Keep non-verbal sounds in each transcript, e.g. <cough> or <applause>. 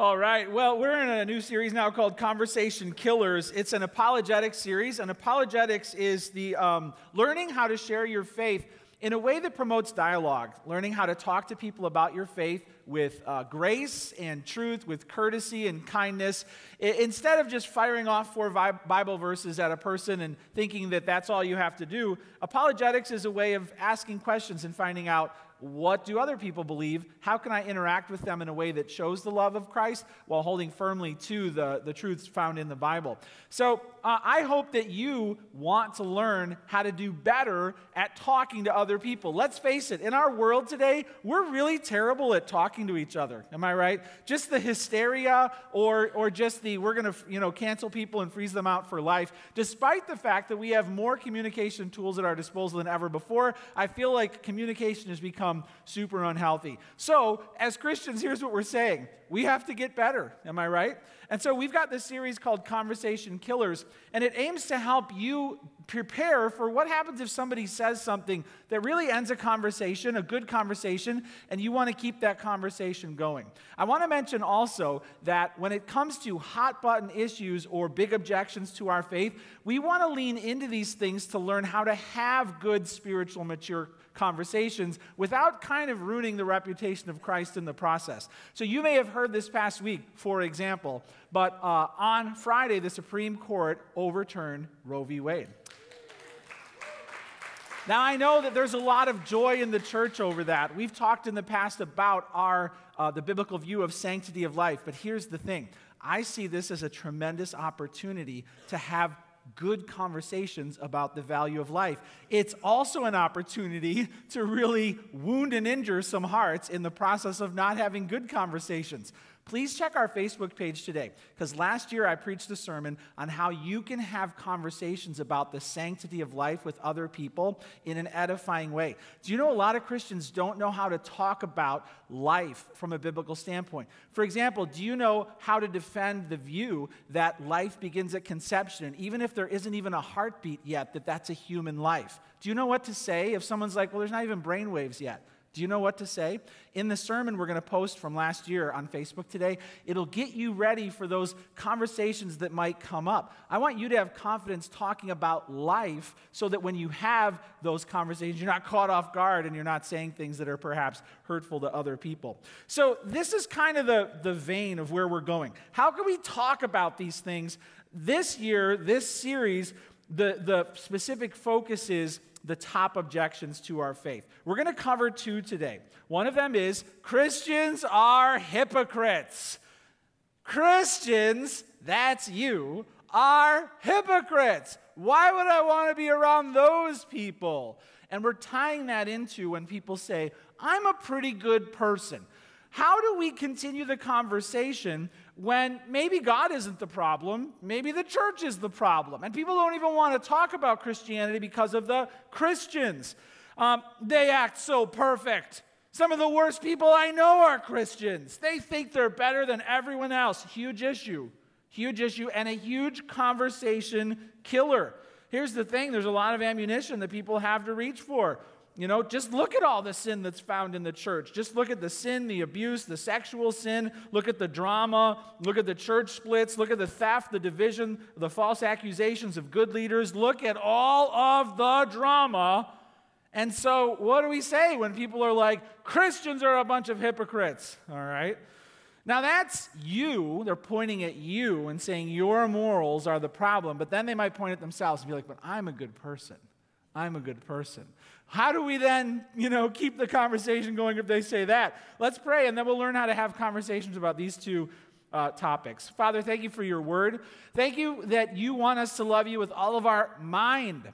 All right. Well, we're in a new series now called Conversation Killers. It's an apologetics series, and apologetics is the um, learning how to share your faith in a way that promotes dialogue, learning how to talk to people about your faith with uh, grace and truth, with courtesy and kindness, I- instead of just firing off four vi- Bible verses at a person and thinking that that's all you have to do. Apologetics is a way of asking questions and finding out what do other people believe? How can I interact with them in a way that shows the love of Christ while holding firmly to the, the truths found in the Bible? So uh, I hope that you want to learn how to do better at talking to other people. Let's face it, in our world today, we're really terrible at talking to each other. Am I right? Just the hysteria or, or just the we're going to you know, cancel people and freeze them out for life. Despite the fact that we have more communication tools at our disposal than ever before, I feel like communication has become become super unhealthy. So, as Christians, here's what we're saying we have to get better. Am I right? And so, we've got this series called Conversation Killers, and it aims to help you prepare for what happens if somebody says something that really ends a conversation, a good conversation, and you want to keep that conversation going. I want to mention also that when it comes to hot button issues or big objections to our faith, we want to lean into these things to learn how to have good spiritual mature conversations without kind of ruining the reputation of Christ in the process. So you may have heard this past week, for example, but uh, on Friday, the Supreme Court overturned Roe v. Wade. Now, I know that there's a lot of joy in the church over that. We've talked in the past about our, uh, the biblical view of sanctity of life, but here's the thing I see this as a tremendous opportunity to have good conversations about the value of life. It's also an opportunity to really wound and injure some hearts in the process of not having good conversations please check our Facebook page today because last year I preached a sermon on how you can have conversations about the sanctity of life with other people in an edifying way. Do you know a lot of Christians don't know how to talk about life from a biblical standpoint? For example, do you know how to defend the view that life begins at conception and even if there isn't even a heartbeat yet, that that's a human life? Do you know what to say if someone's like, well, there's not even brain waves yet? Do you know what to say? In the sermon we're going to post from last year on Facebook today, it'll get you ready for those conversations that might come up. I want you to have confidence talking about life so that when you have those conversations, you're not caught off guard and you're not saying things that are perhaps hurtful to other people. So, this is kind of the, the vein of where we're going. How can we talk about these things? This year, this series, the, the specific focus is the top objections to our faith. We're going to cover two today. One of them is Christians are hypocrites. Christians, that's you, are hypocrites. Why would I want to be around those people? And we're tying that into when people say, I'm a pretty good person. How do we continue the conversation when maybe God isn't the problem, maybe the church is the problem, and people don't even want to talk about Christianity because of the Christians. Um, they act so perfect. Some of the worst people I know are Christians. They think they're better than everyone else. Huge issue. Huge issue, and a huge conversation killer. Here's the thing there's a lot of ammunition that people have to reach for. You know, just look at all the sin that's found in the church. Just look at the sin, the abuse, the sexual sin. Look at the drama. Look at the church splits. Look at the theft, the division, the false accusations of good leaders. Look at all of the drama. And so, what do we say when people are like, Christians are a bunch of hypocrites? All right. Now, that's you. They're pointing at you and saying your morals are the problem. But then they might point at themselves and be like, but I'm a good person. I'm a good person. How do we then, you know, keep the conversation going if they say that? Let's pray, and then we'll learn how to have conversations about these two uh, topics. Father, thank you for your word. Thank you that you want us to love you with all of our mind.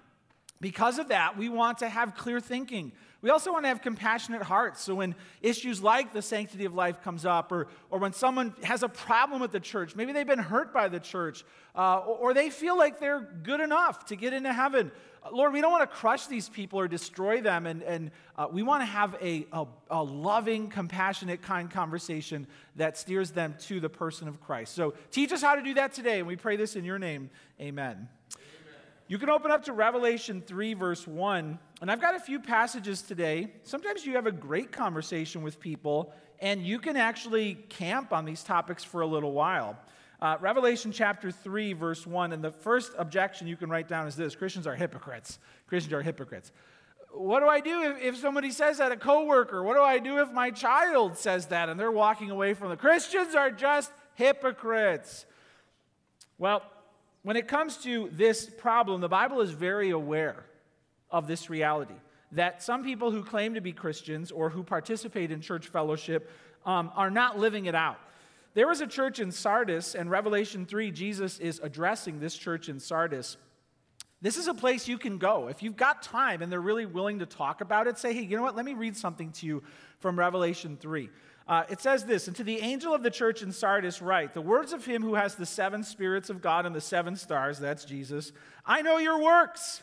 Because of that, we want to have clear thinking. We also want to have compassionate hearts. So when issues like the sanctity of life comes up, or, or when someone has a problem with the church, maybe they've been hurt by the church, uh, or, or they feel like they're good enough to get into heaven, Lord, we don't want to crush these people or destroy them, and, and uh, we want to have a, a, a, loving, compassionate, kind conversation that steers them to the person of Christ. So teach us how to do that today, and we pray this in your name. Amen. Amen. You can open up to Revelation 3, verse 1, and I've got a few passages today. Sometimes you have a great conversation with people and you can actually camp on these topics for a little while. Uh, Revelation chapter 3, verse 1, and the first objection you can write down is this Christians are hypocrites. Christians are hypocrites. What do I do if, if somebody says that, a coworker? What do I do if my child says that and they're walking away from the Christians are just hypocrites? Well, when it comes to this problem, the Bible is very aware of this reality that some people who claim to be Christians or who participate in church fellowship um, are not living it out. There was a church in Sardis, and Revelation 3, Jesus is addressing this church in Sardis. This is a place you can go. If you've got time and they're really willing to talk about it, say, hey, you know what? Let me read something to you from Revelation 3. Uh, it says this And to the angel of the church in Sardis, write, The words of him who has the seven spirits of God and the seven stars, that's Jesus, I know your works.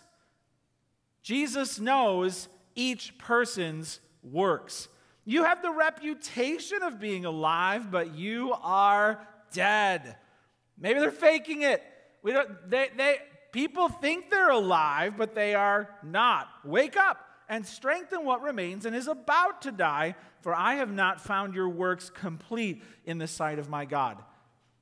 Jesus knows each person's works. You have the reputation of being alive, but you are dead. Maybe they're faking it. We don't, they, they, people think they're alive, but they are not. Wake up and strengthen what remains and is about to die, for I have not found your works complete in the sight of my God.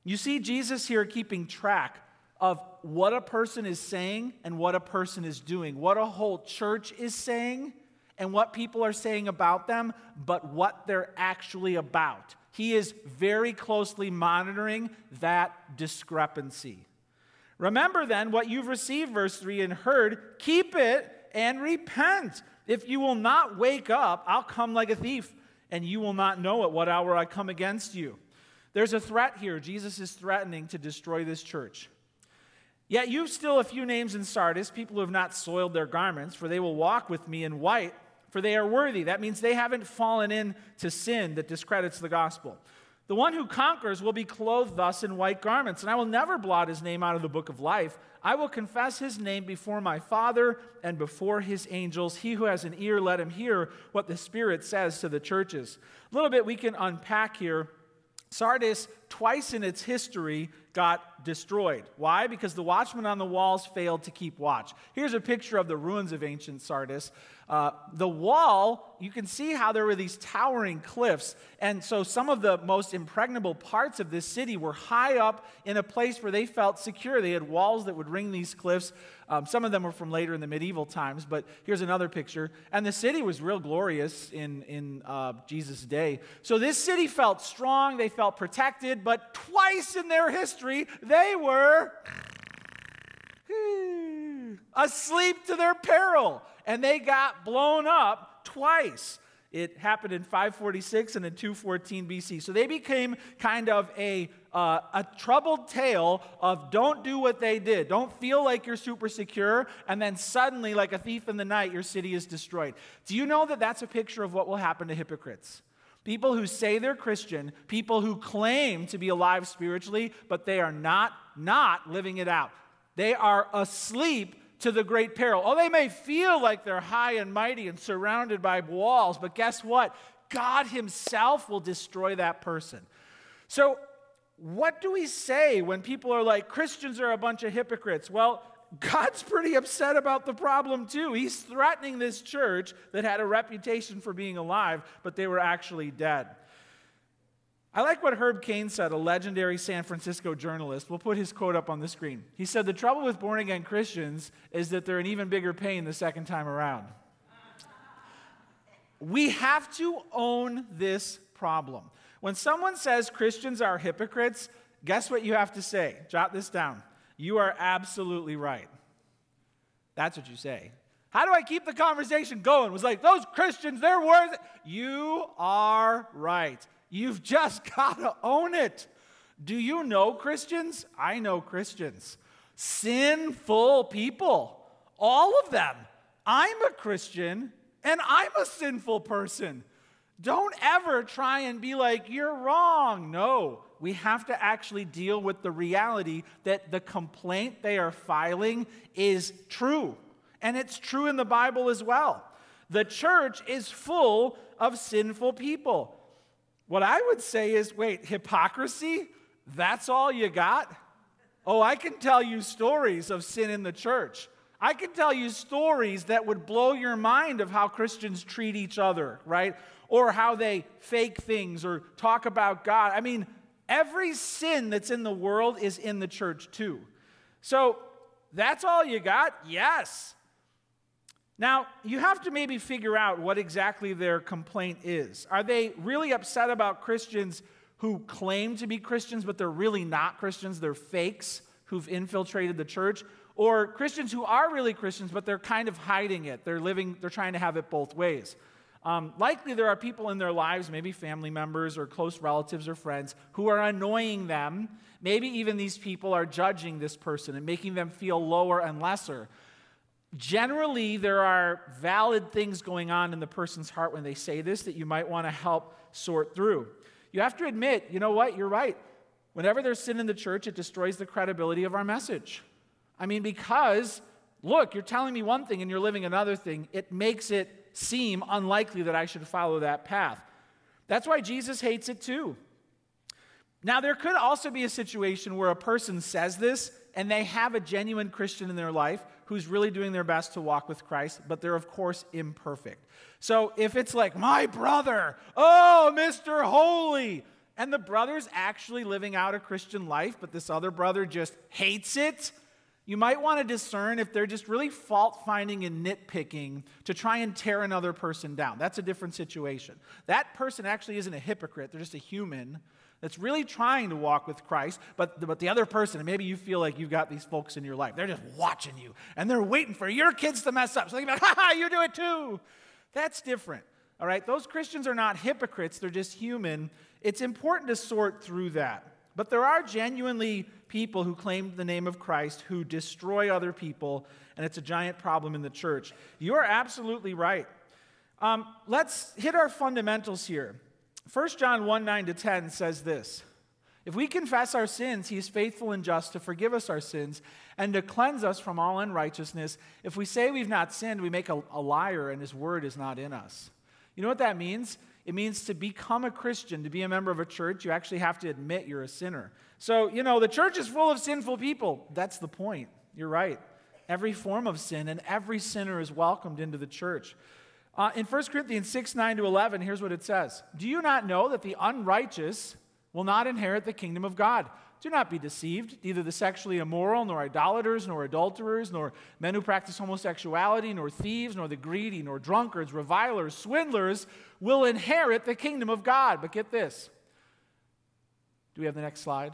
You see Jesus here keeping track of what a person is saying and what a person is doing, what a whole church is saying and what people are saying about them, but what they're actually about. He is very closely monitoring that discrepancy. Remember then what you've received, verse 3, and heard, keep it and repent. If you will not wake up, I'll come like a thief, and you will not know at what hour I come against you. There's a threat here. Jesus is threatening to destroy this church. Yet you've still a few names in Sardis, people who have not soiled their garments, for they will walk with me in white for they are worthy. That means they haven't fallen into sin that discredits the gospel. The one who conquers will be clothed thus in white garments, and I will never blot his name out of the book of life. I will confess his name before my Father and before his angels. He who has an ear, let him hear what the Spirit says to the churches. A little bit we can unpack here. Sardis, twice in its history, got destroyed. Why? Because the watchmen on the walls failed to keep watch. Here's a picture of the ruins of ancient Sardis. Uh, the wall, you can see how there were these towering cliffs. And so some of the most impregnable parts of this city were high up in a place where they felt secure. They had walls that would ring these cliffs. Um, some of them were from later in the medieval times, but here's another picture. And the city was real glorious in, in uh, Jesus' day. So this city felt strong, they felt protected, but twice in their history, they were <laughs> asleep to their peril and they got blown up twice. It happened in 546 and in 214 BC. So they became kind of a, uh, a troubled tale of don't do what they did. Don't feel like you're super secure, and then suddenly, like a thief in the night, your city is destroyed. Do you know that that's a picture of what will happen to hypocrites? People who say they're Christian, people who claim to be alive spiritually, but they are not, not living it out. They are asleep to the great peril. Oh, they may feel like they're high and mighty and surrounded by walls, but guess what? God Himself will destroy that person. So, what do we say when people are like, Christians are a bunch of hypocrites? Well, God's pretty upset about the problem too. He's threatening this church that had a reputation for being alive, but they were actually dead. I like what Herb Caen said, a legendary San Francisco journalist. We'll put his quote up on the screen. He said, The trouble with born again Christians is that they're an even bigger pain the second time around. we have to own this problem. When someone says Christians are hypocrites, guess what you have to say? Jot this down. You are absolutely right. That's what you say. How do I keep the conversation going? It was like, those Christians, they're worth. You are right. You've just <laughs> got to own it. Do you know Christians? I know Christians. Sinful people, all of them. I'm a Christian and I'm a sinful person. Don't ever try and be like, you're wrong. No, we have to actually deal with the reality that the complaint they are filing is true. And it's true in the Bible as well. The church is full of sinful people. What I would say is wait, hypocrisy? That's all you got? Oh, I can tell you stories of sin in the church. I can tell you stories that would blow your mind of how Christians treat each other, right? or how they fake things or talk about God. I mean, every sin that's in the world is in the church too. So that's all you got? Yes. Now, you have to maybe figure out what exactly their complaint is. Are they really upset about Christians who claim to be Christians, but they're really not Christians? They're fakes who've infiltrated the church? Or Christians who are really Christians, but they're kind of hiding it. They're living, they're trying to have it both ways. Um, likely, there are people in their lives, maybe family members or close relatives or friends, who are annoying them. Maybe even these people are judging this person and making them feel lower and lesser. Generally, there are valid things going on in the person's heart when they say this that you might want to help sort through. You have to admit, you know what? You're right. Whenever there's sin in the church, it destroys the credibility of our message. I mean, because, look, you're telling me one thing and you're living another thing, it makes it seem unlikely that I should follow that path. That's why Jesus hates it too. Now, there could also be a situation where a person says this and they have a genuine Christian in their life who's really doing their best to walk with Christ, but they're, of course, imperfect. So if it's like, my brother, oh, Mr. Holy, and the brother's actually living out a Christian life, but this other brother just hates it, you might want to discern if they're just really fault finding and nitpicking to try and tear another person down. That's a different situation. That person actually isn't a hypocrite, they're just a human that's really trying to walk with Christ, but, but the other person, and maybe you feel like you've got these folks in your life, they're just watching you and they're waiting for your kids to mess up. So they like, <laughs> ha ha, you do it too. That's different. All right, those Christians are not hypocrites, they're just human. It's important to sort through that. But there are genuinely people who claim the name of Christ who destroy other people, and it's a giant problem in the church. You're absolutely right. Um, let's hit our fundamentals here. 1 John 1 9 to 10 says this If we confess our sins, he is faithful and just to forgive us our sins and to cleanse us from all unrighteousness. If we say we've not sinned, we make a, a liar and his word is not in us. You know what that means? It means to become a Christian, to be a member of a church, you actually have to admit you're a sinner. So, you know, the church is full of sinful people. That's the point. You're right. Every form of sin and every sinner is welcomed into the church. Uh, in 1 Corinthians 6 9 to 11, here's what it says Do you not know that the unrighteous will not inherit the kingdom of God? Do not be deceived. Neither the sexually immoral, nor idolaters, nor adulterers, nor men who practice homosexuality, nor thieves, nor the greedy, nor drunkards, revilers, swindlers will inherit the kingdom of God. But get this. Do we have the next slide?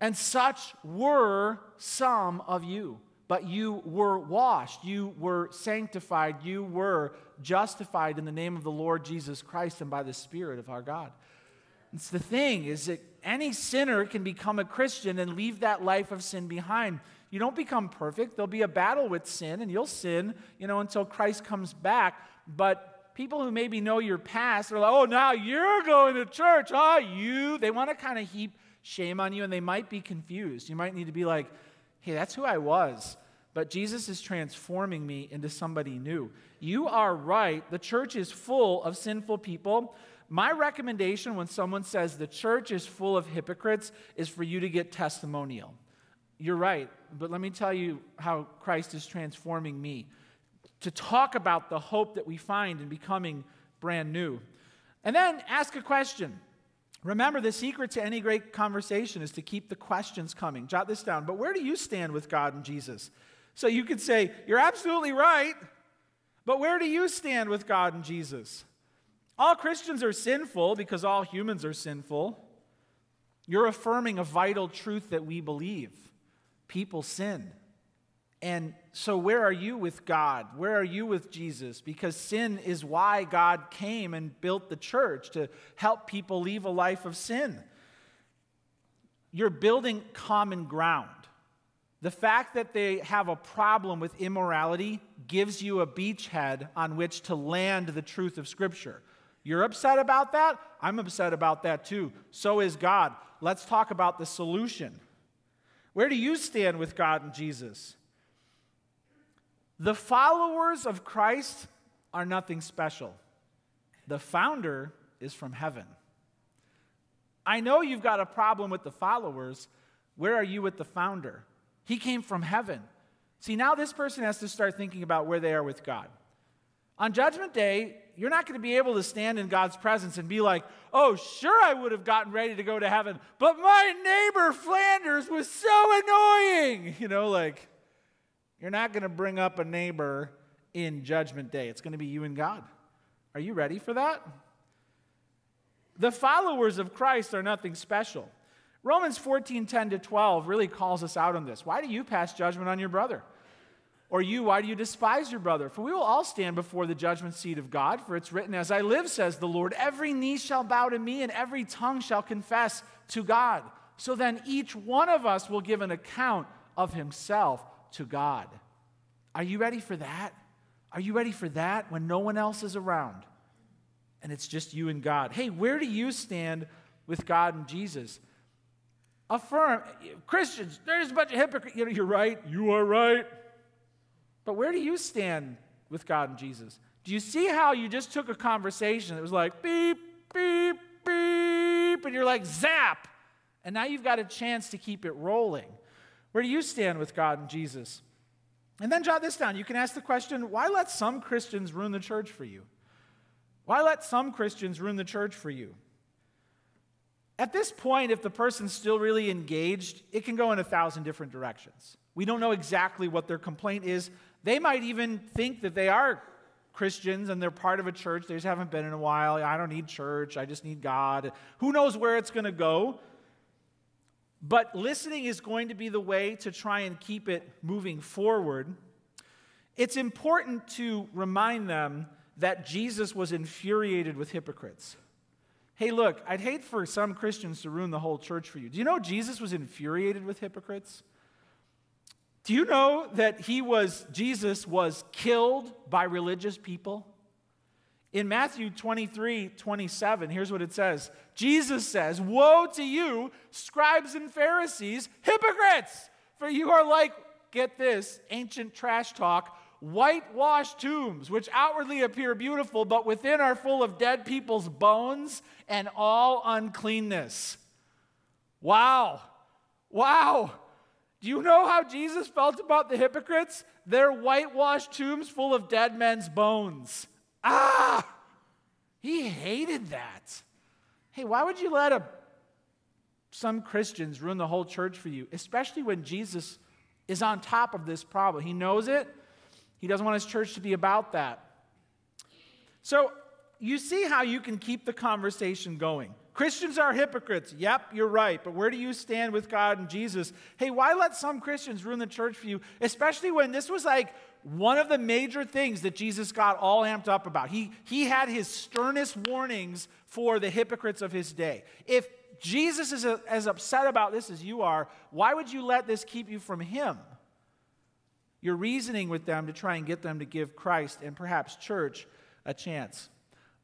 And such were some of you but you were washed, you were sanctified, you were justified in the name of the Lord Jesus Christ and by the Spirit of our God. It's the thing is that any sinner can become a Christian and leave that life of sin behind. You don't become perfect. There'll be a battle with sin, and you'll sin, you know, until Christ comes back. But people who maybe know your past are like, oh, now you're going to church, oh, you. They want to kind of heap shame on you, and they might be confused. You might need to be like, hey, that's who I was but Jesus is transforming me into somebody new. You are right. The church is full of sinful people. My recommendation when someone says the church is full of hypocrites is for you to get testimonial. You're right, but let me tell you how Christ is transforming me. To talk about the hope that we find in becoming brand new. And then ask a question. Remember, the secret to any great conversation is to keep the questions coming. Jot this down. But where do you stand with God and Jesus? So you could say, You're absolutely right, but where do you stand with God and Jesus? All Christians are sinful because all humans are sinful. You're affirming a vital truth that we believe. People sin. And so, where are you with God? Where are you with Jesus? Because sin is why God came and built the church to help people leave a life of sin. You're building common ground. The fact that they have a problem with immorality gives you a beachhead on which to land the truth of Scripture. You're upset about that? I'm upset about that too. So is God. Let's talk about the solution. Where do you stand with God and Jesus? The followers of Christ are nothing special. The founder is from heaven. I know you've got a problem with the followers. Where are you with the founder? He came from heaven. See, now this person has to start thinking about where they are with God. On Judgment Day, you're not going to be able to stand in God's presence and be like, oh, sure, I would have gotten ready to go to heaven, but my neighbor Flanders was so annoying. <laughs> You know, like, you're not going to bring up a neighbor in Judgment Day. It's going to be you and God. Are you ready for that? The followers of Christ are nothing special. Romans 14 10 to 12 really calls us out on this. Why do you pass judgment on your brother? Or you, why do you despise your brother? For we will all stand before the judgment seat of God. For it's written, As I live, says the Lord, every knee shall bow to me, and every tongue shall confess to God. So then each one of us will give an account of himself to God. Are you ready for that? Are you ready for that when no one else is around? And it's just you and God. Hey, where do you stand with God and Jesus? Affirm, Christians, there's a bunch of hypocrites. You know, you're right, you are right. But where do you stand with God and Jesus? Do you see how you just took a conversation that was like beep, beep, beep, and you're like zap, and now you've got a chance to keep it rolling? Where do you stand with God and Jesus? And then jot this down. You can ask the question why let some Christians ruin the church for you? Why let some Christians ruin the church for you? At this point, if the person's still really engaged, it can go in a thousand different directions. We don't know exactly what their complaint is, they might even think that they are Christians and they're part of a church. They just haven't been in a while. I don't need church. I just need God. Who knows where it's going to go? But listening is going to be the way to try and keep it moving forward. It's important to remind them that Jesus was infuriated with hypocrites. Hey, look, I'd hate for some Christians to ruin the whole church for you. Do you know Jesus was infuriated with hypocrites? Do you know that he was, Jesus was killed by religious people? In Matthew 23 27, here's what it says Jesus says, Woe to you, scribes and Pharisees, hypocrites! For you are like, get this, ancient trash talk, whitewashed tombs, which outwardly appear beautiful, but within are full of dead people's bones and all uncleanness. Wow. Wow. Do you know how Jesus felt about the hypocrites? They're whitewashed tombs full of dead men's bones. Ah! He hated that. Hey, why would you let a, some Christians ruin the whole church for you, especially when Jesus is on top of this problem? He knows it. He doesn't want his church to be about that. So, you see how you can keep the conversation going. Christians are hypocrites. Yep, you're right. But where do you stand with God and Jesus? Hey, why let some Christians ruin the church for you? Especially when this was like one of the major things that Jesus got all amped up about. He, he had his sternest warnings for the hypocrites of his day. If Jesus is a, as upset about this as you are, why would you let this keep you from him? You're reasoning with them to try and get them to give Christ and perhaps church a chance.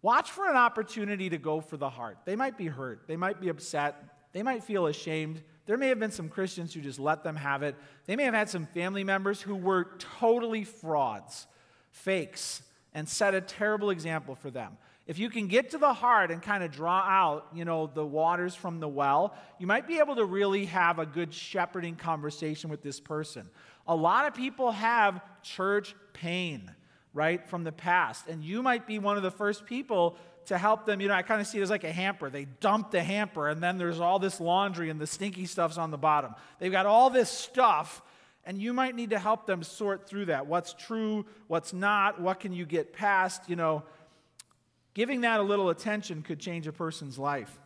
Watch for an opportunity to go for the heart. They might be hurt, they might be upset, they might feel ashamed. There may have been some Christians who just let them have it. They may have had some family members who were totally frauds, fakes, and set a terrible example for them. If you can get to the heart and kind of draw out, you know, the waters from the well, you might be able to really have a good shepherding conversation with this person. A lot of people have church pain right, from the past. And you might be one of the first people to help them. You know, I kind of see it as like a hamper. They dump the hamper, and then there's all this laundry, and the stinky stuff's on the bottom. They've got all this stuff, and you might need to help them sort through that. What's true, what's not, what can you get past, you know. Giving that a little attention could change a person's life.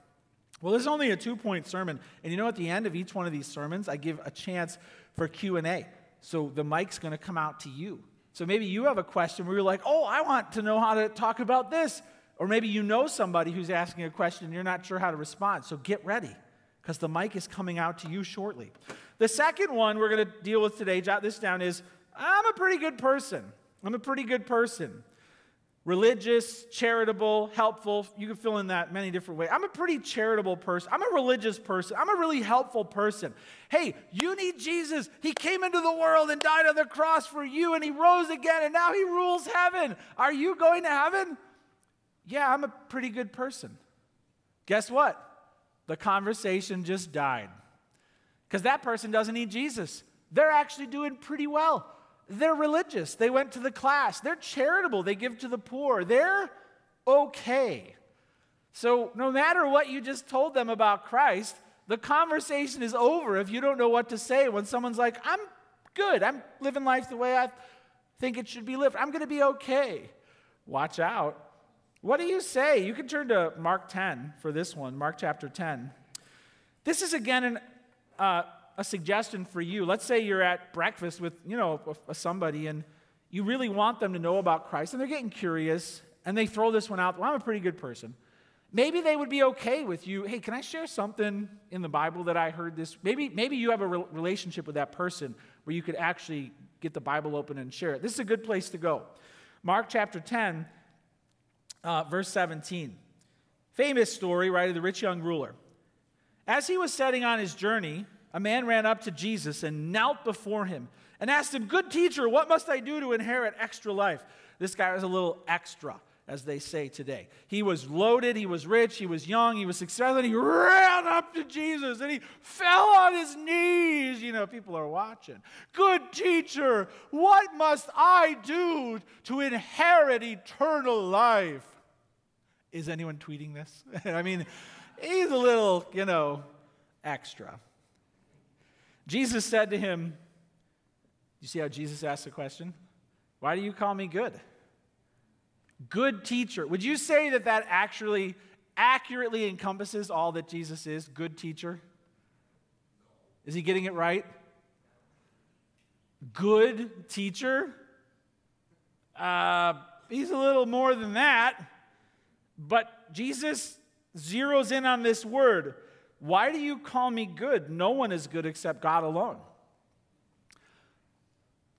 Well, this is only a two-point sermon, and you know at the end of each one of these sermons, I give a chance for Q&A. So the mic's going to come out to you. So maybe you have a question where you're like, oh, I want to know how to talk about this. Or maybe you know somebody who's asking a question and you're not sure how to respond. So get ready because the mic is coming out to you shortly. The second one we're going to deal with today, jot this down, is I'm a pretty good person. I'm a pretty good person religious, charitable, helpful. You can fill in that many different ways. I'm a pretty charitable person. I'm a religious person. I'm a really helpful person. Hey, you need Jesus. He came into the world and died on the cross for you, and he rose again, and now he rules heaven. Are you going to heaven? Yeah, I'm a pretty good person. Guess what? The conversation just died. Because that person doesn't need Jesus. They're actually doing pretty well. they're religious. They went to the class. They're charitable. They give to the poor. They're okay. So, no matter what you just told them about Christ, the conversation is over if you don't know what to say when someone's like, I'm good. I'm living life the way I think it should be lived. I'm going to be okay. Watch out. What do you say? You can turn to Mark 10 for this one, Mark chapter 10. This is again an, uh, a suggestion for you. Let's say you're at breakfast with, you know, a somebody and you really want them to know about Christ and they're getting curious and they throw this one out. Well, I'm a pretty good person. Maybe they would be okay with you. Hey, can I share something in the Bible that I heard this? Maybe, maybe you have a re- relationship with that person where you could actually get the Bible open and share it. This is a good place to go. Mark chapter 10, uh, verse 17. Famous story, right, of the rich young ruler. As he was setting on his journey, a man ran up to Jesus and knelt before him and asked him, Good teacher, what must I do to inherit extra life? This guy was a little extra, as they say today. He was loaded, he was rich, he was young, he was successful, and he ran up to Jesus and he fell on his knees. You know, people are watching. Good teacher, what must I do to inherit eternal life? Is anyone tweeting this? <laughs> I mean, he's a little, you know, extra. Jesus said to him, You see how Jesus asked the question? Why do you call me good? Good teacher. Would you say that that actually accurately encompasses all that Jesus is? Good teacher? Is he getting it right? Good teacher? Uh, he's a little more than that. But Jesus zeroes in on this word why do you call me good? No one is good except God alone.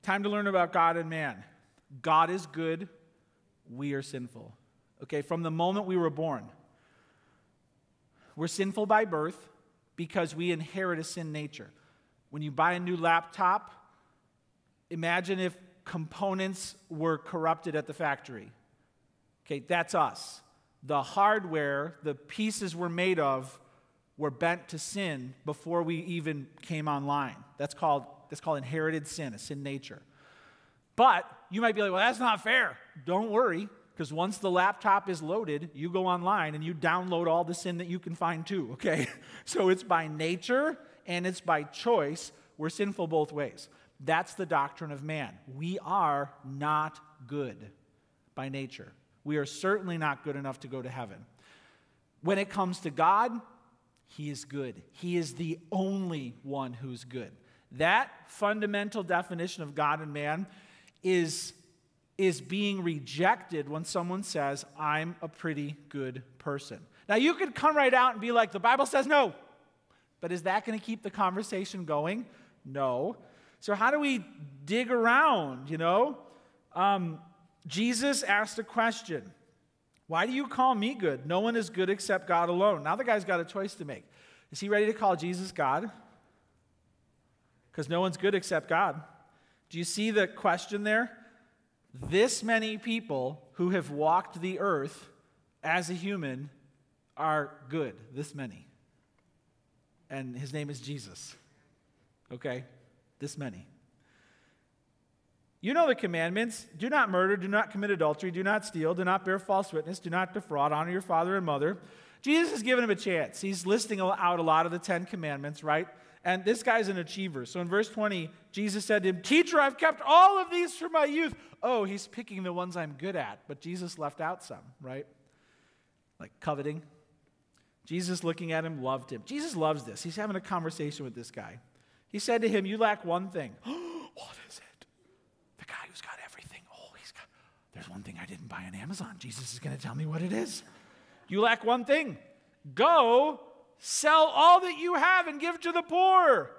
Time to learn about God and man. God is good, we are sinful. Okay, from the moment we were born, we're sinful by birth because we inherit a sin nature. When you buy a new laptop, imagine if components were corrupted at the factory. Okay, that's us. The hardware, the pieces we're made of, were bent to sin before we even came online. That's called, that's called inherited sin, a sin nature. But you might be like, well, that's not fair. Don't worry, because once the laptop is loaded, you go online and you download all the sin that you can find too, <laughs> okay? So it's by nature and it's by choice. We're sinful both ways. That's the doctrine of man. We are not good by nature. We are certainly not good enough to go to heaven. When it comes to God, he is good. He is the only one who's good. That fundamental definition of God and man is, is being rejected when someone says, I'm a pretty good person. Now, you could come right out and be like, the Bible says no. But is that going to keep the conversation going? No. So, how do we dig around, you know? Um, Jesus asked a question why do you call me good? No one is good except God alone. Now the guy's got a choice to make. Is he ready to call Jesus God? Because no one's good except God. Do you see the question there? This many people who have walked the earth as a human are good. This many. And his name is Jesus. Okay? This many. You know the commandments do not murder, do not commit adultery, do not steal, do not bear false witness, do not defraud, honor your father and mother. Jesus has given him a chance. He's listing out a lot of the Ten Commandments, right? And this guy's an achiever. So in verse 20, Jesus said to him, Teacher, I've kept all of these from my youth. Oh, he's picking the ones I'm good at. But Jesus left out some, right? Like coveting. Jesus, looking at him, loved him. Jesus loves this. He's having a conversation with this guy. He said to him, You lack one thing. <gasps> what is it? The guy who's got everything. Oh, he's got, there's one thing I didn't buy on Amazon. Jesus is going to tell me what it is. You lack one thing. Go sell all that you have and give to the poor.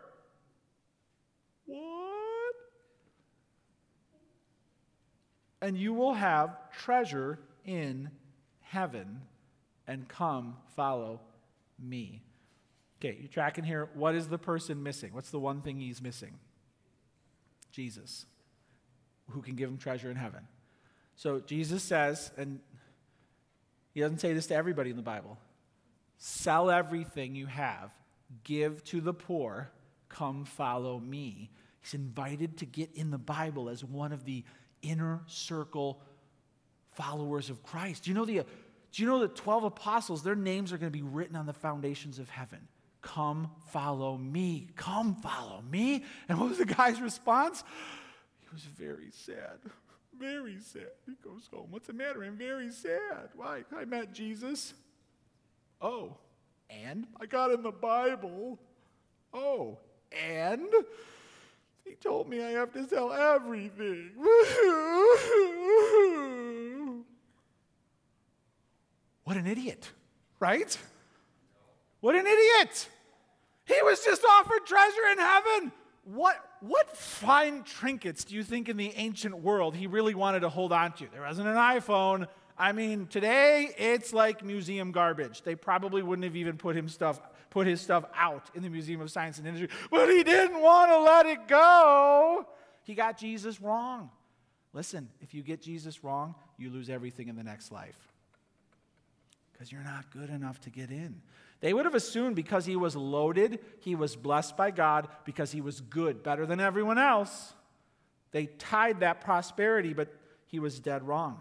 What? And you will have treasure in heaven and come follow me. Okay, you're tracking here? What is the person missing? What's the one thing he's missing? Jesus who can give him treasure in heaven. So Jesus says, and he doesn't say this to everybody in the Bible sell everything you have, give to the poor, come follow me. He's invited to get in the Bible as one of the inner circle followers of Christ. Do you know the do you know the 12 apostles, their names are going to be written on the foundations of heaven? Come follow me. Come follow me. And what was the guy's response? He was very sad. Very sad. He goes home. What's the matter? I'm very sad. Why? I met Jesus. Oh, and? I got in the Bible. Oh, and? He told me I have to sell everything. <laughs> what an idiot, right? What an idiot! He was just offered treasure in heaven. What, what fine trinkets do you think in the ancient world he really wanted to hold on to? There wasn't an iPhone. I mean, today it's like museum garbage. They probably wouldn't have even put him stuff put his stuff out in the Museum of Science and Industry, but he didn't want to let it go. He got Jesus wrong. Listen, if you get Jesus wrong, you lose everything in the next life because you're not good enough to get in. They would have assumed because he was loaded, he was blessed by God, because he was good, better than everyone else. They tied that prosperity, but he was dead wrong.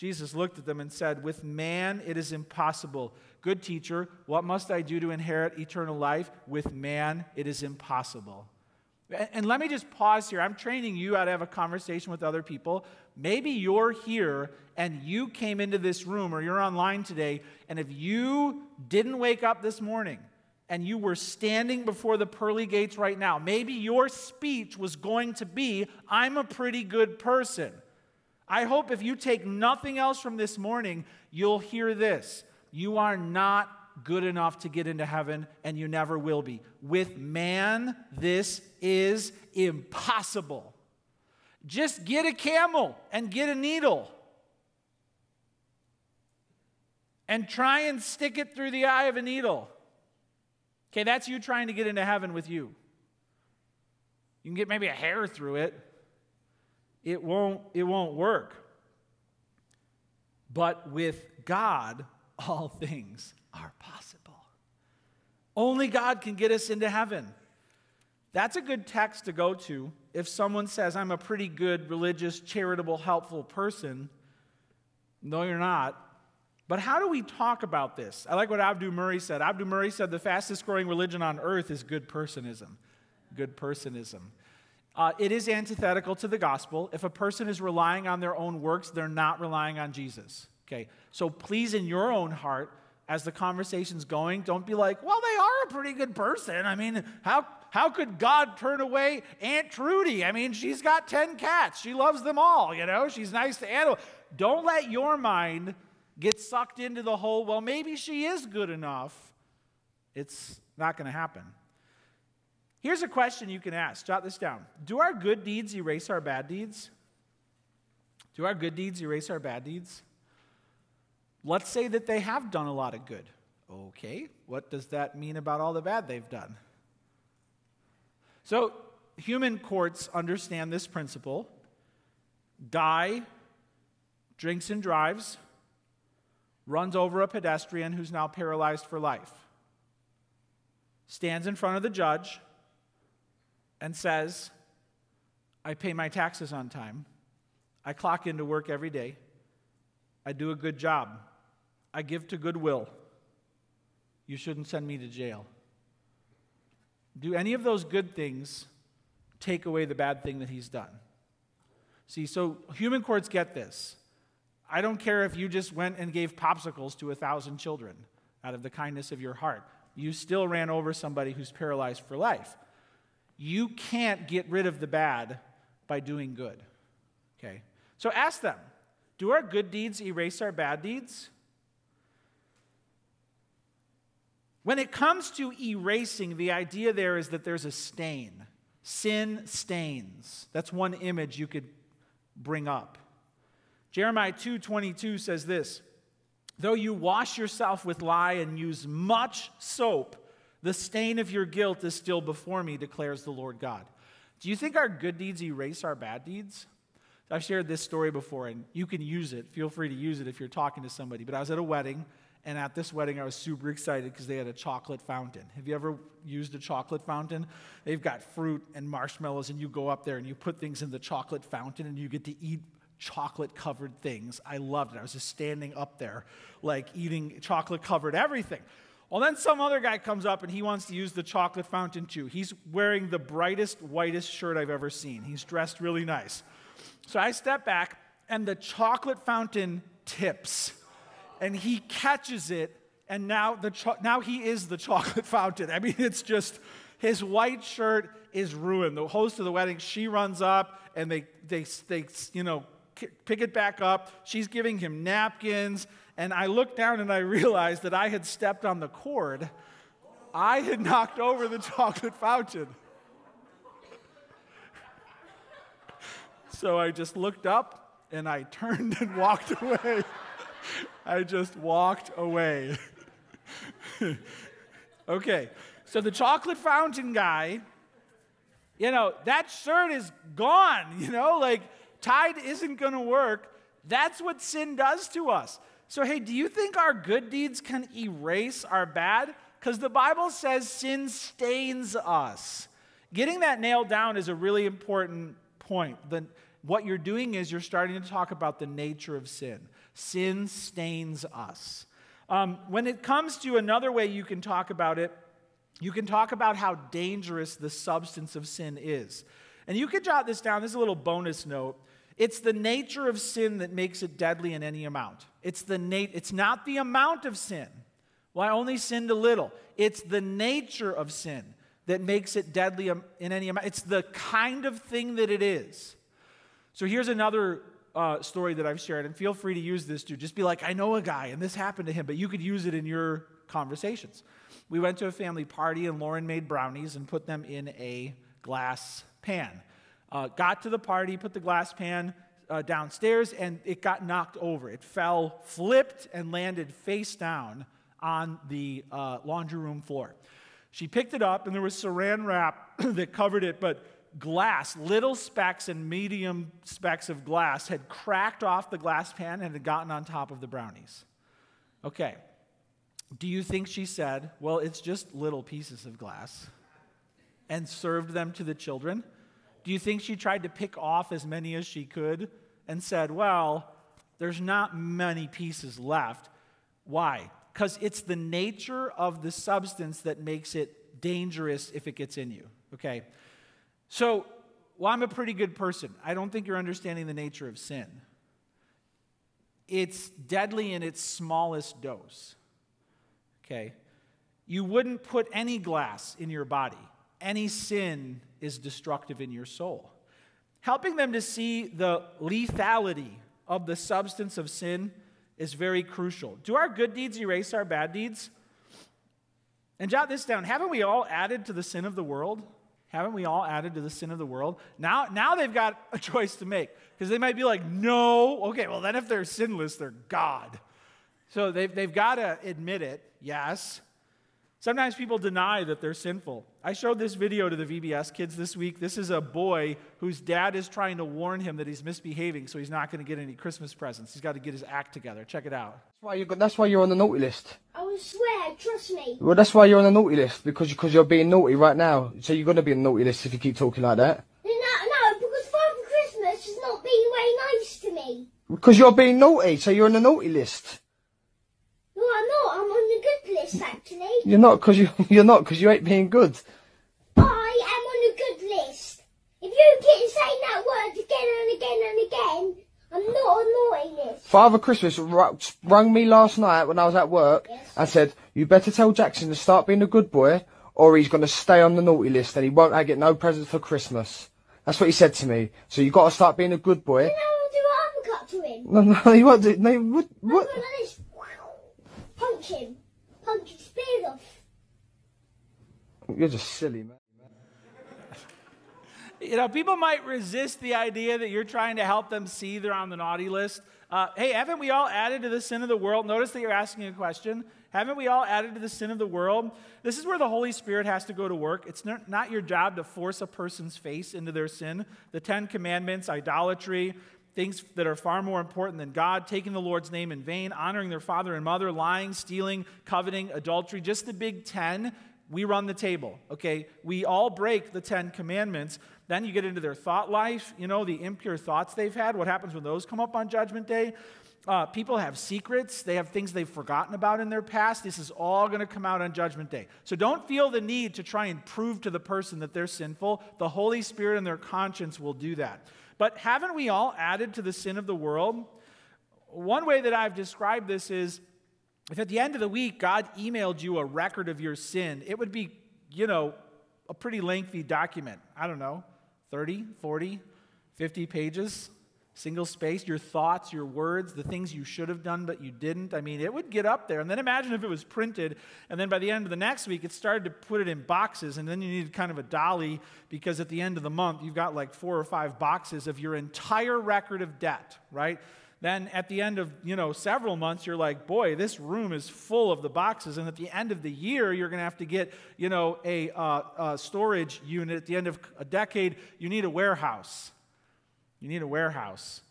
Jesus looked at them and said, With man it is impossible. Good teacher, what must I do to inherit eternal life? With man it is impossible. And let me just pause here. I'm training you how to have a conversation with other people. Maybe you're here and you came into this room or you're online today, and if you didn't wake up this morning and you were standing before the pearly gates right now, maybe your speech was going to be, I'm a pretty good person. I hope if you take nothing else from this morning, you'll hear this. You are not good enough to get into heaven, and you never will be. With man, this is impossible. Just get a camel and get a needle and try and stick it through the eye of a needle. Okay, that's you trying to get into heaven with you. You can get maybe a hair through it it won't, it won't work. But with God, all things are possible. Only God can get us into heaven. That's a good text to go to if someone says, I'm a pretty good, religious, charitable, helpful person. No, you're not. But how do we talk about this? I like what Abdu Murray said. Abdu Murray said the fastest growing religion on earth is good personism. Good personism. Uh, it is antithetical to the gospel. If a person is relying on their own works, they're not relying on Jesus. Okay? So please, in your own heart, as the conversation's going, don't be like, well, they are a pretty good person. I mean, how, how could God turn away Aunt Trudy? I mean, she's got 10 cats. She loves them all, you know? She's nice to animals. Don't let your mind get sucked into the whole, well, maybe she is good enough. It's not going to happen. Here's a question you can ask. Jot this down. Do our good deeds erase our bad deeds? Do our good deeds erase our bad deeds? Let's say that they have done a lot of good. Okay, what does that mean about all the bad they've done? So, human courts understand this principle. Guy drinks and drives, runs over a pedestrian who's now paralyzed for life, stands in front of the judge and says, I pay my taxes on time, I clock into work every day, I do a good job, I give to goodwill, you shouldn't send me to jail. Do any of those good things take away the bad thing that he's done? See, so human courts get this. I don't care if you just went and gave popsicles to a thousand children out of the kindness of your heart. You still ran over somebody who's paralyzed for life. You can't get rid of the bad by doing good. Okay? So ask them Do our good deeds erase our bad deeds? When it comes to erasing, the idea there is that there's a stain. Sin stains. That's one image you could bring up. Jeremiah 2:22 says this, "Though you wash yourself with lye and use much soap, the stain of your guilt is still before me," declares the Lord God. Do you think our good deeds erase our bad deeds? I've shared this story before, and you can use it. Feel free to use it if you're talking to somebody. But I was at a wedding, and at this wedding, I was super excited because they had a chocolate fountain. Have you ever used a chocolate fountain? They've got fruit and marshmallows, and you go up there and you put things in the chocolate fountain, and you get to eat chocolate covered things. I loved it. I was just standing up there, like eating chocolate covered everything. Well, then some other guy comes up and he wants to use the chocolate fountain too. He's wearing the brightest, whitest shirt I've ever seen. He's dressed really nice. So I step back, and the chocolate fountain tips, and he catches it, and now, the cho- now he is the <laughs> chocolate fountain. I mean, it's just his white shirt is ruined. The host of the wedding, she runs up, and they, they, they you know, pick it back up. She's giving him napkins, and I looked down and I realized that I had stepped on the cord. I had knocked over the <laughs> chocolate fountain. So I just looked up and I turned and walked away. I just walked away. <laughs> okay, so the chocolate fountain guy, you know, that shirt is gone, you know, like Tide isn't to work. That's what sin does to us. So, hey, do you think our good deeds can erase our bad? Because the Bible says sin stains us. Getting that nailed down is a really important point. The, what you're doing is you're starting to talk about the nature of sin. Sin stains us. Um, when it comes to another way you can talk about it, you can talk about how dangerous the substance of sin is. And you could jot this down. This is a little bonus note. It's the nature of sin that makes it deadly in any amount. It's, the na- it's not the amount of sin. Well, I only sinned a little. It's the nature of sin that makes it deadly in any amount. It's the kind of thing that it is. So here's another uh, story that I've shared, and feel free to use this to just be like, I know a guy, and this happened to him, but you could use it in your conversations. We went to a family party, and Lauren made brownies and put them in a glass pan. Uh, got to the party, put the glass pan uh, downstairs, and it got knocked over. It fell, flipped, and landed face down on the uh, laundry room floor. She picked it up, and there was saran wrap <clears throat> that covered it, but glass, little specks and medium specks of glass, had cracked off the glass pan and had gotten on top of the brownies. Okay. Do you think she said, well, it's just little pieces of glass, and served them to the children? Do you think she tried to pick off as many as she could and said, well, there's not many pieces left? Why? Because it's the nature of the substance that makes it dangerous if it gets in you. Okay? So, well, I'm a pretty good person. I don't think you're understanding the nature of sin. It's deadly in its smallest dose. Okay? You wouldn't put any glass in your body. Any sin is destructive in your soul. Helping them to see the lethality of the substance of sin is very crucial. Do our good deeds erase our bad deeds? And jot this down. Haven't we all added to the sin of the world? Haven't we all added to the sin of the world? Now, now they've got a choice to make because they might be like, no. Okay, well, then if they're sinless, they're God. So they've, they've got to admit it, yes. Sometimes people deny that they're sinful. I showed this video to the VBS kids this week. This is a boy whose dad is trying to warn him that he's misbehaving, so he's not going to get any Christmas presents. He's got to get his act together. Check it out. That's why, you got, that's why you're on the naughty list. I swear, trust me. Well, that's why you're on the naughty list, because, because you're being naughty right now. So you're going to be on the naughty list if you keep talking like that. No, no, because Father Christmas is not being very nice to me. Because you're being naughty, so you're on the naughty list. No, I'm not. I'm on list, actually. You're not, because you, <laughs> you're not, because you ain't being good. I am on the good list. If you keep saying that word again and again and again, I'm not on naughty list. Father Christmas rang me last night when I was at work Yes. and said, you better tell Jackson to start being a good boy or he's going to stay on the naughty list and he won't get no presents for Christmas. That's what he said to me. So you got to start being a good boy. Then I'll do an uppercut to him. No, no, <laughs> you won't do, no, what, what? This. Punch him. Off. You're just silly, man. <laughs> you know, people might resist the idea that you're trying to help them see they're on the naughty list. Uh, hey, haven't we all added to the sin of the world? Notice that you're asking a question. Haven't we all added to the sin of the world? This is where the Holy Spirit has to go to work. It's not your job to force a person's face into their sin. The Ten Commandments, idolatry, things that are far more important than God, taking the Lord's name in vain, honoring their father and mother, lying, stealing, coveting, adultery, just the big 10, we run the table, okay? We all break the 10 commandments. Then you get into their thought life, you know, the impure thoughts they've had. What happens when those come up on Judgment Day? Uh, people have secrets, they have things they've forgotten about in their past. This is all going to come out on Judgment Day. So don't feel the need to try and prove to the person that they're sinful. The Holy Spirit and their conscience will do that. But haven't we all added to the sin of the world? One way that I've described this is if at the end of the week God emailed you a record of your sin, it would be, you know, a pretty lengthy document. I don't know, 30, 40, 50 pages single space, your thoughts, your words, the things you should have done but you didn't. I mean, it would get up there. And then imagine if it was printed, and then by the end of the next week, it started to put it in boxes, and then you needed kind of a dolly because at the end of the month, you've got like four or five boxes of your entire record of debt, right? Then at the end of, you know, several months, you're like, boy, this room is full of the boxes. And at the end of the year, you're going to have to get, you know, a, uh, a storage unit. At the end of a decade, you need a warehouse you need a warehouse.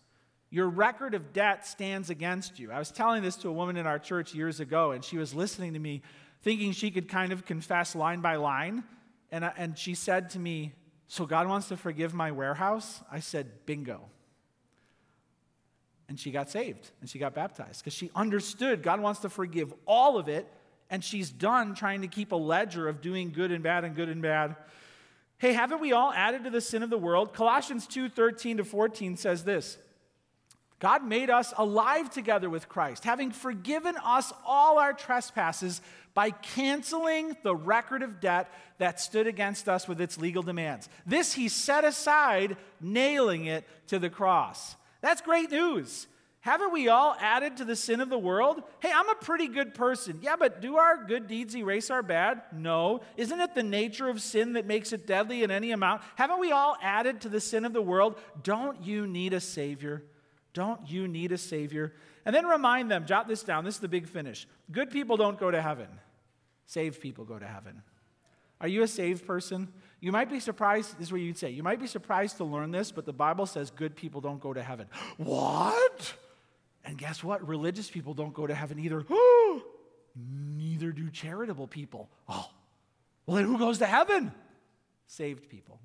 Your record of debt stands against you. I was telling this to a woman in our church years ago, and she was listening to me, thinking she could kind of confess line by line. And, uh, and she said to me, So God wants to forgive my warehouse? I said, Bingo. And she got saved and she got baptized because she understood God wants to forgive all of it, and she's done trying to keep a ledger of doing good and bad and good and bad. Hey, haven't we all added to the sin of the world? Colossians 2 13 to 14 says this God made us alive together with Christ, having forgiven us all our trespasses by canceling the record of debt that stood against us with its legal demands. This he set aside, nailing it to the cross. That's great news. Haven't we all added to the sin of the world? Hey, I'm a pretty good person. Yeah, but do our good deeds erase our bad? No. Isn't it the nature of sin that makes it deadly in any amount? Haven't we all added to the sin of the world? Don't you need a Savior? Don't you need a Savior? And then remind them, jot this down. This is the big finish. Good people don't go to heaven, saved people go to heaven. Are you a saved person? You might be surprised, this is what you'd say. You might be surprised to learn this, but the Bible says good people don't go to heaven. <gasps> What? And guess what? Religious people don't go to heaven either. <gasps> Neither do charitable people. Oh, well, then who goes to heaven? Saved people.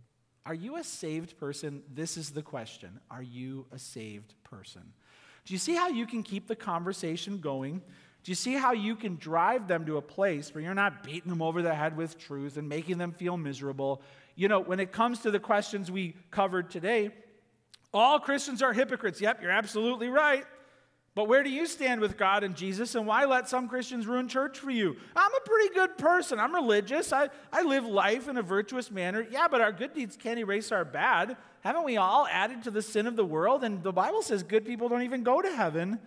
Are you a saved person? This is the question. Are you a saved person? Do you see how you can keep the conversation going? Do you see how you can drive them to a place where you're not beating them over the head with truth and making them feel miserable? You know, when it comes to the questions we covered today, all Christians are hypocrites. Yep, you're absolutely right. But where do you stand with God and Jesus, and why let some Christians ruin church for you? I'm a pretty good person. I'm religious. I, I live life in a virtuous manner. Yeah, but our good deeds can't erase our bad. Haven't we all added to the sin of the world? And the Bible says good people don't even go to heaven.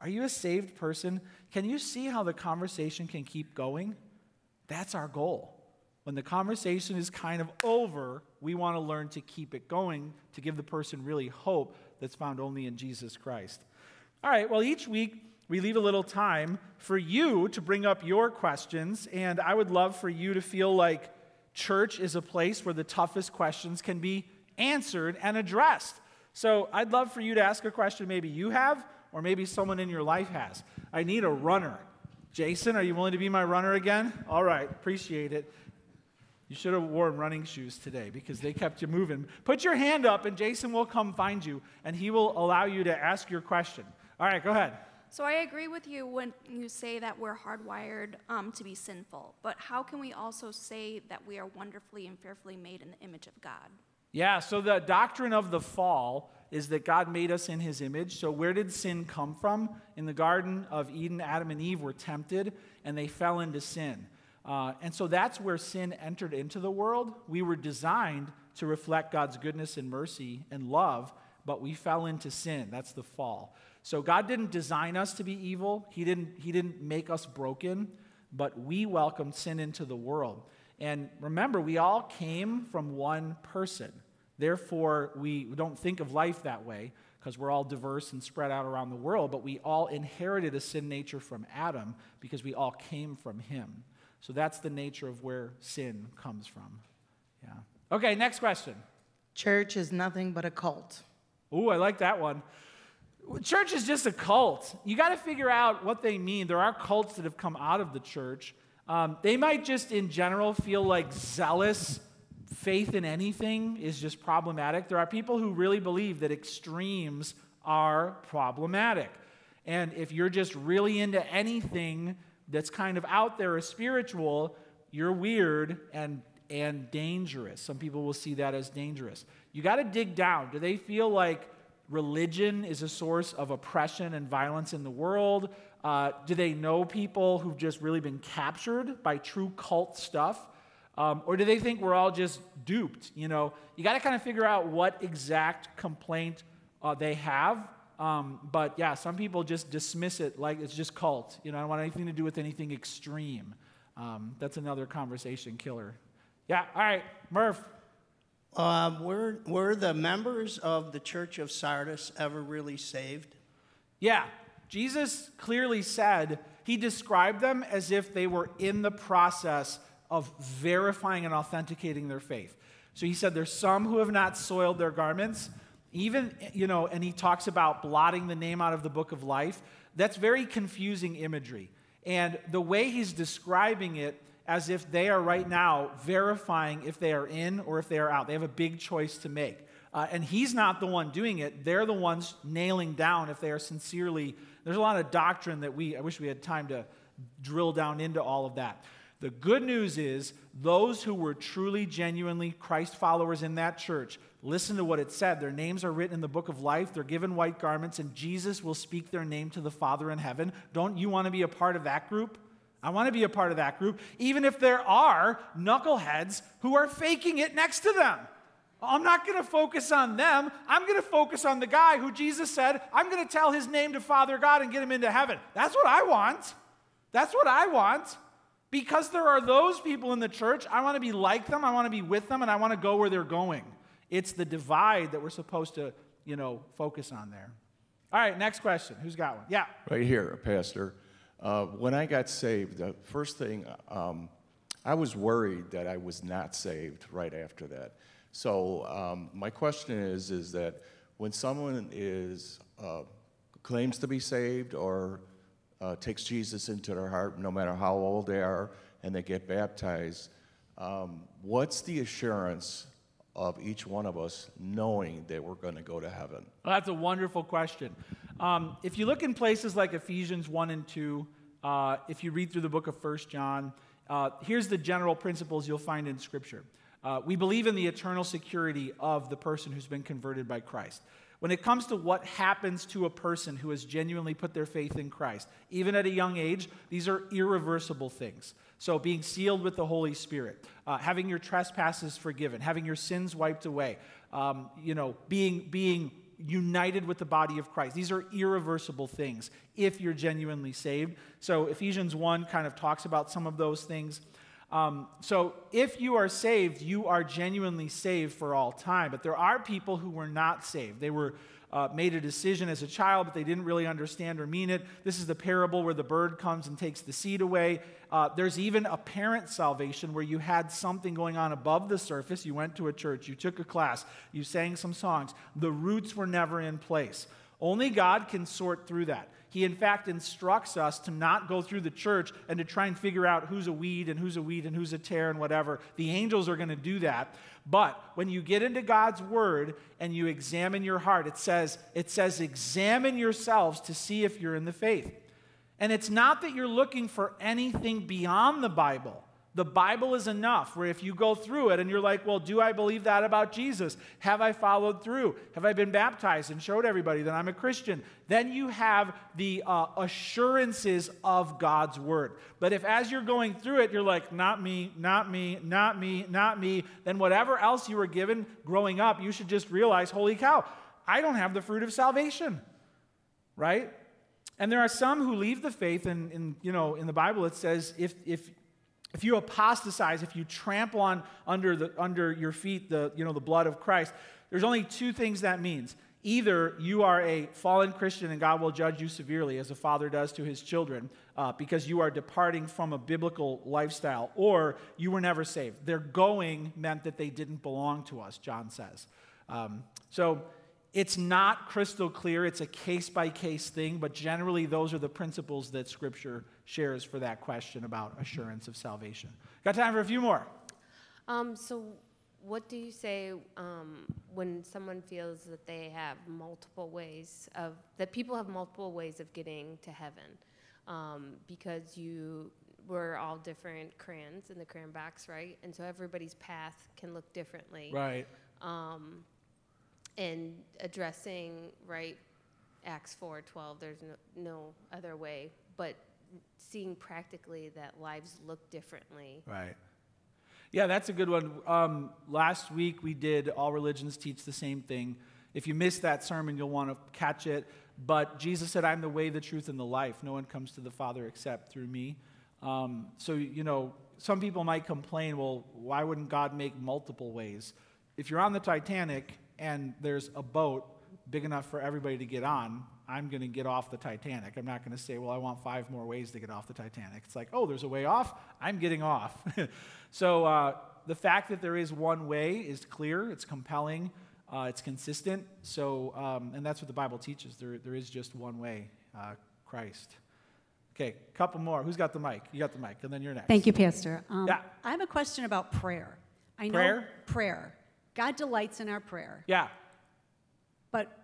Are you a saved person? Can you see how the conversation can keep going? That's our goal. When the conversation is kind of over, we want to learn to keep it going to give the person really hope that's found only in Jesus Christ. All right, well, each week we leave a little time for you to bring up your questions, and I would love for you to feel like church is a place where the toughest questions can be answered and addressed. So I'd love for you to ask a question maybe you have, or maybe someone in your life has. I need a runner. Jason, are you willing to be my runner again? All right, appreciate it. You should have worn running shoes today because they kept you moving. Put your hand up, and Jason will come find you, and he will allow you to ask your question. All right, go ahead. So I agree with you when you say that we're hardwired um, to be sinful, but how can we also say that we are wonderfully and fearfully made in the image of God? Yeah, so the doctrine of the fall is that God made us in his image. So where did sin come from? In the Garden of Eden, Adam and Eve were tempted and they fell into sin. Uh, and so that's where sin entered into the world. We were designed to reflect God's goodness and mercy and love, but we fell into sin. That's the fall. So God didn't design us to be evil. He didn't, he didn't make us broken, but we welcomed sin into the world. And remember, we all came from one person. Therefore, we don't think of life that way because we're all diverse and spread out around the world, but we all inherited a sin nature from Adam because we all came from him. So that's the nature of where sin comes from. Yeah. Okay, next question. Church is nothing but a cult. Ooh, I like that one. Church is just a cult. You got to figure out what they mean. There are cults that have come out of the church. Um, they might just, in general, feel like zealous faith in anything is just problematic. There are people who really believe that extremes are problematic. And if you're just really into anything that's kind of out there as spiritual, you're weird and, and dangerous. Some people will see that as dangerous. You got to dig down. Do they feel like religion is a source of oppression and violence in the world? Uh, do they know people who've just really been captured by true cult stuff? Um, or do they think we're all just duped? You know, you got to kind of figure out what exact complaint uh, they have. Um, but yeah, some people just dismiss it like it's just cult. You know, I don't want anything to do with anything extreme. Um, that's another conversation killer. Yeah, all right, Murph. Uh, were, were the members of the church of Sardis ever really saved? Yeah, Jesus clearly said, he described them as if they were in the process of verifying and authenticating their faith. So he said, There's some who have not soiled their garments. Even, you know, and he talks about blotting the name out of the book of life. That's very confusing imagery. And the way he's describing it, as if they are right now verifying if they are in or if they are out. They have a big choice to make. Uh, and he's not the one doing it. They're the ones nailing down if they are sincerely. There's a lot of doctrine that we, I wish we had time to drill down into all of that. The good news is, those who were truly, genuinely Christ followers in that church, listen to what it said. Their names are written in the book of life, they're given white garments, and Jesus will speak their name to the Father in heaven. Don't you want to be a part of that group? I want to be a part of that group, even if there are knuckleheads who are faking it next to them. I'm not going to focus on them. I'm going to focus on the guy who Jesus said, I'm going to tell his name to Father God and get him into heaven. That's what I want. That's what I want. Because there are those people in the church, I want to be like them, I want to be with them, and I want to go where they're going. It's the divide that we're supposed to, you know, focus on there. All right, next question. Who's got one? Yeah. Right here, a Pastor. Uh, when I got saved, the first thing, um, I was worried that I was not saved right after that. So um, my question is, is that when someone is uh, claims to be saved or uh, takes Jesus into their heart, no matter how old they are, and they get baptized, um, what's the assurance of each one of us knowing that we're going to go to heaven? Well, that's a wonderful question. Um, if you look in places like Ephesians 1 and 2, uh, if you read through the book of First John, uh, here's the general principles you'll find in Scripture. Uh, we believe in the eternal security of the person who's been converted by Christ. When it comes to what happens to a person who has genuinely put their faith in Christ, even at a young age, these are irreversible things. So, being sealed with the Holy Spirit, uh, having your trespasses forgiven, having your sins wiped away, um, you know, being, being united with the body of Christ. These are irreversible things if you're genuinely saved. So, Ephesians 1 kind of talks about some of those things. Um, so if you are saved, you are genuinely saved for all time. But there are people who were not saved. They were uh, made a decision as a child, but they didn't really understand or mean it. This is the parable where the bird comes and takes the seed away. Uh, there's even a parent salvation where you had something going on above the surface. You went to a church, you took a class, you sang some songs. The roots were never in place. Only God can sort through that. He, in fact, instructs us to not go through the church and to try and figure out who's a weed and who's a weed and who's a tare and whatever. The angels are going to do that. But when you get into God's word and you examine your heart, it says, it says, examine yourselves to see if you're in the faith. And it's not that you're looking for anything beyond the Bible. The Bible is enough, where if you go through it and you're like, well, do I believe that about Jesus? Have I followed through? Have I been baptized and showed everybody that I'm a Christian? Then you have the uh, assurances of God's word. But if as you're going through it, you're like, not me, not me, not me, not me, then whatever else you were given growing up, you should just realize, holy cow, I don't have the fruit of salvation, right? And there are some who leave the faith, and, and you know, in the Bible it says, if, if If you apostatize, if you trample on under, the, under your feet the, you know, the blood of Christ, there's only two things that means. Either you are a fallen Christian and God will judge you severely, as a father does to his children, uh, because you are departing from a biblical lifestyle, or you were never saved. Their going meant that they didn't belong to us, John says. Um, so it's not crystal clear, it's a case by case thing, but generally, those are the principles that Scripture shares for that question about assurance of salvation. Got time for a few more? Um, so, what do you say um, when someone feels that they have multiple ways of, that people have multiple ways of getting to heaven? Um, because you, we're all different crayons in the crayon box, right? And so everybody's path can look differently. Right. Um, and addressing right acts 4 12 there's no, no other way but seeing practically that lives look differently Right. Yeah, that's a good one. Um, last week we did All Religions Teach the Same Thing. If you missed that sermon, you'll want to catch it. But Jesus said, I'm the way, the truth, and the life. No one comes to the Father except through me. Um, so, you know, some people might complain, well, why wouldn't God make multiple ways? If you're on the Titanic and there's a boat big enough for everybody to get on, I'm going to get off the Titanic. I'm not going to say, well, I want five more ways to get off the Titanic. It's like, oh, there's a way off. I'm getting off. <laughs> so uh, the fact that there is one way is clear, it's compelling, uh, it's consistent. So, um, and that's what the Bible teaches. There, there is just one way, uh, Christ. Okay, couple more. Who's got the mic? You got the mic, and then you're next. Thank you, Pastor. Um, Yeah. I have a question about prayer. I know Prayer? prayer. God delights in our prayer. Yeah. But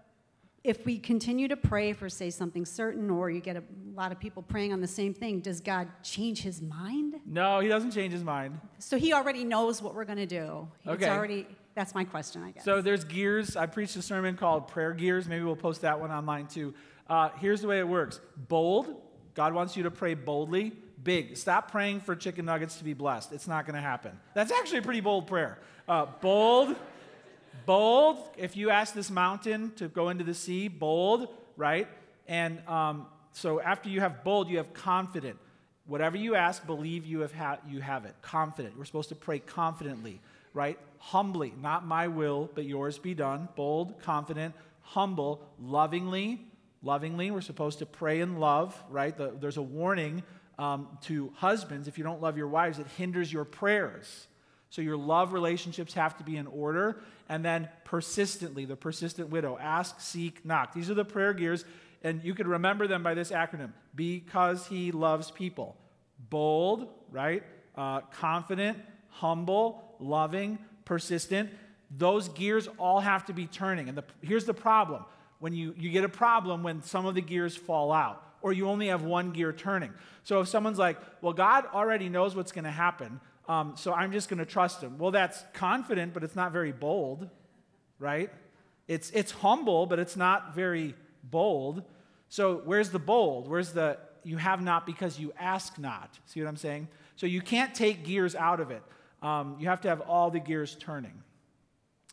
if we continue to pray for, say, something certain, or you get a lot of people praying on the same thing, does God change his mind? No, he doesn't change his mind. So he already knows what we're going to do. It's Okay. already, that's my question, I guess. So there's gears. I preached a sermon called Prayer Gears. Maybe we'll post that one online too. Uh, here's the way it works bold. God wants you to pray boldly. Big. Stop praying for chicken nuggets to be blessed. It's not going to happen. That's actually a pretty bold prayer. Uh, bold. Bold. If you ask this mountain to go into the sea, bold, right? And um, so after you have bold, you have confident. Whatever you ask, believe you have, ha- you have it. Confident. We're supposed to pray confidently, right? Humbly. Not my will, but yours be done. Bold, confident, humble, lovingly. Lovingly. We're supposed to pray in love, right? The, there's a warning um, to husbands if you don't love your wives, it hinders your prayers. So your love relationships have to be in order. And then persistently, the persistent widow ask, seek, knock. These are the prayer gears, and you could remember them by this acronym because he loves people. Bold, right? Uh, confident, humble, loving, persistent. Those gears all have to be turning. And the, here's the problem when you, you get a problem when some of the gears fall out or you only have one gear turning. So if someone's like, well, God already knows what's going to happen, um, so I'm just going to trust him. Well, that's confident, but it's not very bold, right? It's, it's humble, but it's not very bold. So where's the bold? Where's the you have not because you ask not? See what I'm saying? So you can't take gears out of it. Um, you have to have all the gears turning.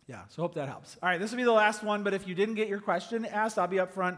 Yeah, so hope that helps. All right, this will be the last one, but if you didn't get your question asked, I'll be up front.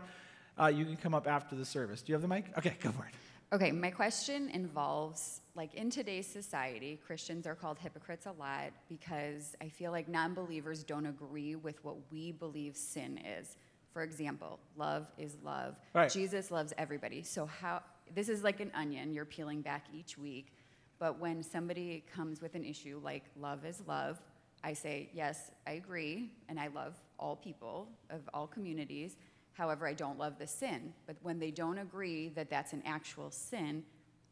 Uh, you can come up after the service. Do you have the mic? Okay, go for it. Okay, my question involves like in today's society, Christians are called hypocrites a lot because I feel like non believers don't agree with what we believe sin is. For example, love is love. Right. Jesus loves everybody. So, how this is like an onion, you're peeling back each week. But when somebody comes with an issue like love is love, I say, yes, I agree, and I love all people of all communities. However, I don't love the sin. But when they don't agree that that's an actual sin,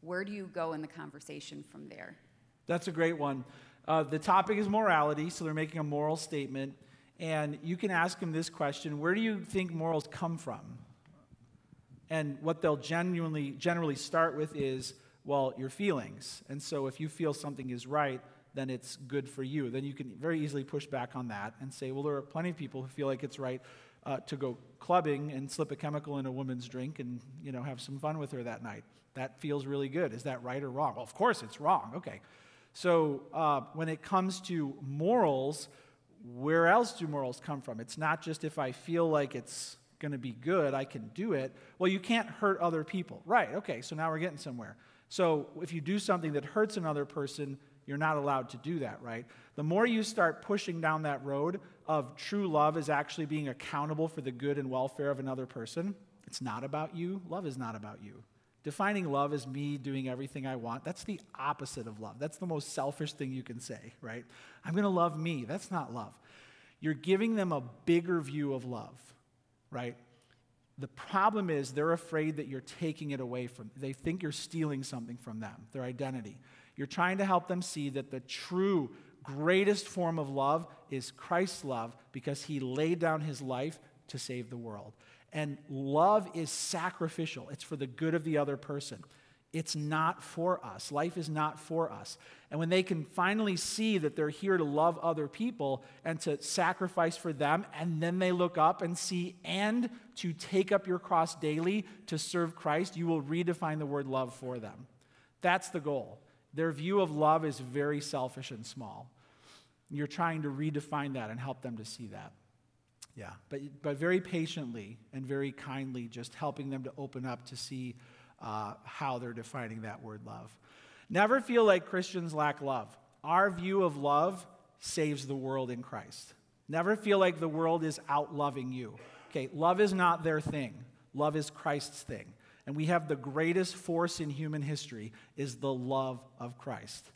where do you go in the conversation from there? That's a great one. Uh, the topic is morality, so they're making a moral statement. And you can ask them this question Where do you think morals come from? And what they'll genuinely, generally start with is, well, your feelings. And so if you feel something is right, then it's good for you. Then you can very easily push back on that and say, well, there are plenty of people who feel like it's right uh, to go clubbing and slip a chemical in a woman's drink and you know have some fun with her that night. That feels really good. Is that right or wrong? Well, of course it's wrong. Okay. So uh, when it comes to morals, where else do morals come from? It's not just if I feel like it's going to be good, I can do it. Well, you can't hurt other people. Right, okay, so now we're getting somewhere. So if you do something that hurts another person, you're not allowed to do that, right? The more you start pushing down that road of true love is actually being accountable for the good and welfare of another person, it's not about you. Love is not about you. Defining love as me doing everything I want, that's the opposite of love. That's the most selfish thing you can say, right? I'm going to love me. That's not love. You're giving them a bigger view of love, right? The problem is they're afraid that you're taking it away from they think you're stealing something from them, their identity. You're trying to help them see that the true greatest form of love is Christ's love because he laid down his life to save the world. And love is sacrificial, it's for the good of the other person. It's not for us. Life is not for us. And when they can finally see that they're here to love other people and to sacrifice for them, and then they look up and see, and to take up your cross daily to serve Christ, you will redefine the word love for them. That's the goal. Their view of love is very selfish and small. You're trying to redefine that and help them to see that. Yeah, but, but very patiently and very kindly, just helping them to open up to see uh, how they're defining that word love. Never feel like Christians lack love. Our view of love saves the world in Christ. Never feel like the world is out loving you. Okay, love is not their thing. Love is Christ's thing. And we have the greatest force in human history is the love of Christ.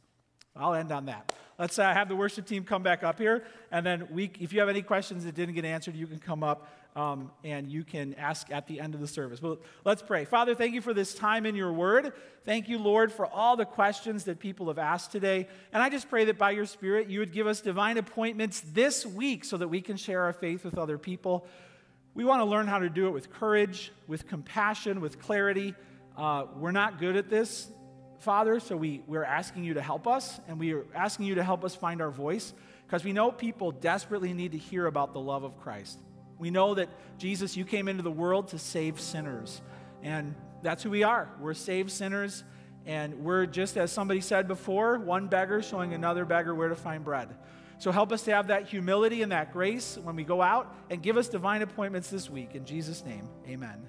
I'll end on that. Let's uh, have the worship team come back up here. And then we, if you have any questions that didn't get answered, you can come up um, and you can ask at the end of the service. But let's pray. Father, thank you for this time in your word. Thank you, Lord, for all the questions that people have asked today. And I just pray that by your Spirit, you would give us divine appointments this week so that we can share our faith with other people. We want to learn how to do it with courage, with compassion, with clarity. Uh, we're not good at this. Father, so we, we're asking you to help us, and we are asking you to help us find our voice because we know people desperately need to hear about the love of Christ. We know that, Jesus, you came into the world to save sinners, and that's who we are. We're saved sinners, and we're just, as somebody said before, one beggar showing another beggar where to find bread. So help us to have that humility and that grace when we go out, and give us divine appointments this week. In Jesus' name, amen.